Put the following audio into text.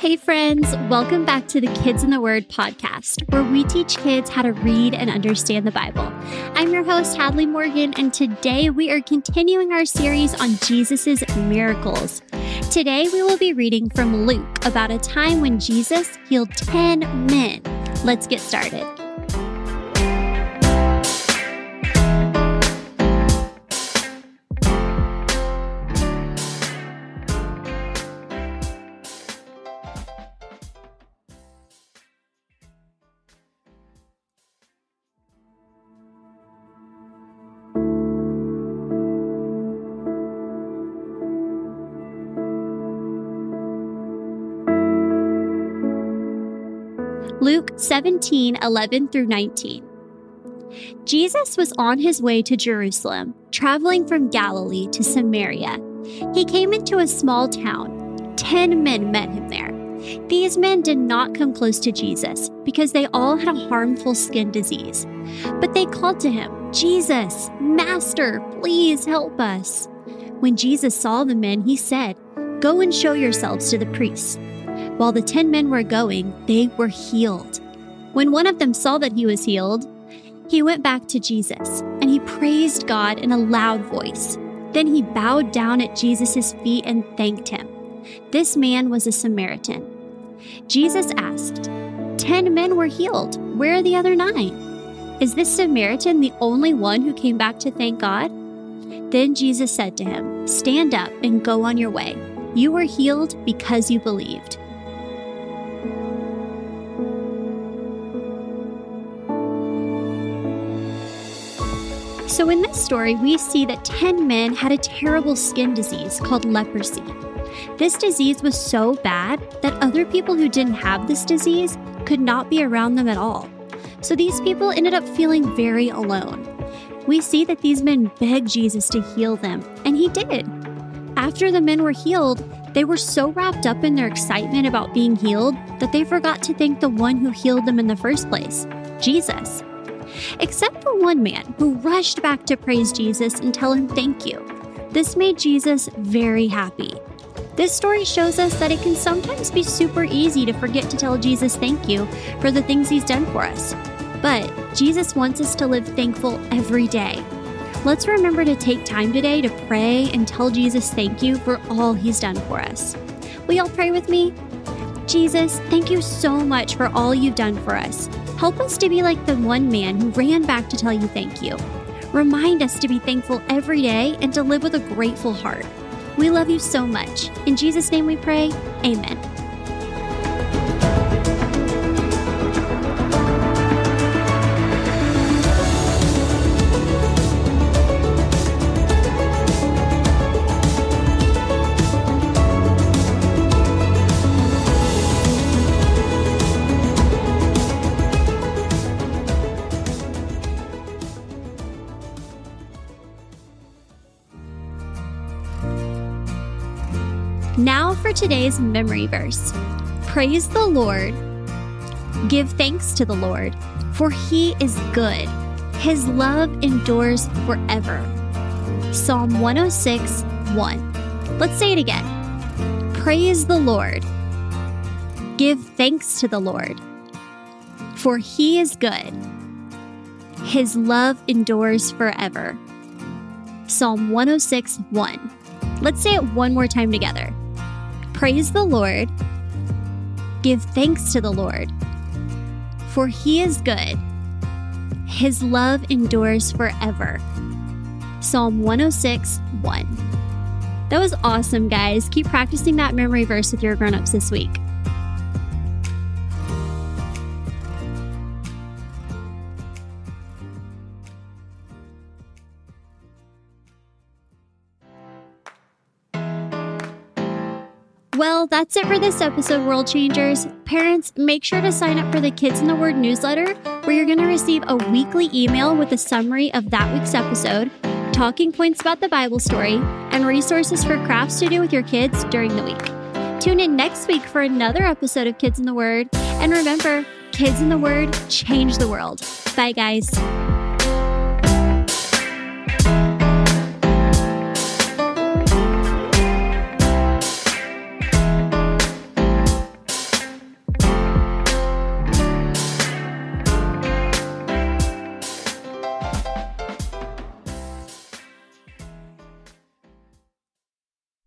friends. Welcome back to the Kids in the Word podcast, where we teach kids how to read and understand the Bible. I'm your host, Hadley Morgan, and today we are continuing our series on Jesus' miracles. Today we will be reading from Luke about a time when Jesus healed 10 men. Let's get started. Luke 17 11 through 19. Jesus was on his way to Jerusalem, traveling from Galilee to Samaria. He came into a small town. Ten men met him there. These men did not come close to Jesus because they all had a harmful skin disease. But they called to him, Jesus, Master, please help us. When Jesus saw the men, he said, Go and show yourselves to the priests. While the ten men were going, they were healed. When one of them saw that he was healed, he went back to Jesus and he praised God in a loud voice. Then he bowed down at Jesus' feet and thanked him. This man was a Samaritan. Jesus asked, Ten men were healed. Where are the other nine? Is this Samaritan the only one who came back to thank God? Then Jesus said to him, Stand up and go on your way. You were healed because you believed. So, in this story, we see that 10 men had a terrible skin disease called leprosy. This disease was so bad that other people who didn't have this disease could not be around them at all. So, these people ended up feeling very alone. We see that these men begged Jesus to heal them, and he did. After the men were healed, they were so wrapped up in their excitement about being healed that they forgot to thank the one who healed them in the first place Jesus except for one man who rushed back to praise Jesus and tell him thank you. This made Jesus very happy. This story shows us that it can sometimes be super easy to forget to tell Jesus thank you for the things he's done for us. But Jesus wants us to live thankful every day. Let's remember to take time today to pray and tell Jesus thank you for all he's done for us. Will y'all pray with me? Jesus, thank you so much for all you've done for us. Help us to be like the one man who ran back to tell you thank you. Remind us to be thankful every day and to live with a grateful heart. We love you so much. In Jesus' name we pray, amen. Now for today's memory verse Praise the Lord. Give thanks to the Lord, for he is good. His love endures forever. Psalm 106 1. Let's say it again. Praise the Lord. Give thanks to the Lord, for he is good. His love endures forever. Psalm 106 1. Let's say it one more time together. Praise the Lord. Give thanks to the Lord, for he is good. His love endures forever. Psalm 106 1. That was awesome, guys. Keep practicing that memory verse with your grown-ups this week. Well, that's it for this episode, World Changers. Parents, make sure to sign up for the Kids in the Word newsletter, where you're going to receive a weekly email with a summary of that week's episode, talking points about the Bible story, and resources for crafts to do with your kids during the week. Tune in next week for another episode of Kids in the Word. And remember, Kids in the Word change the world. Bye, guys.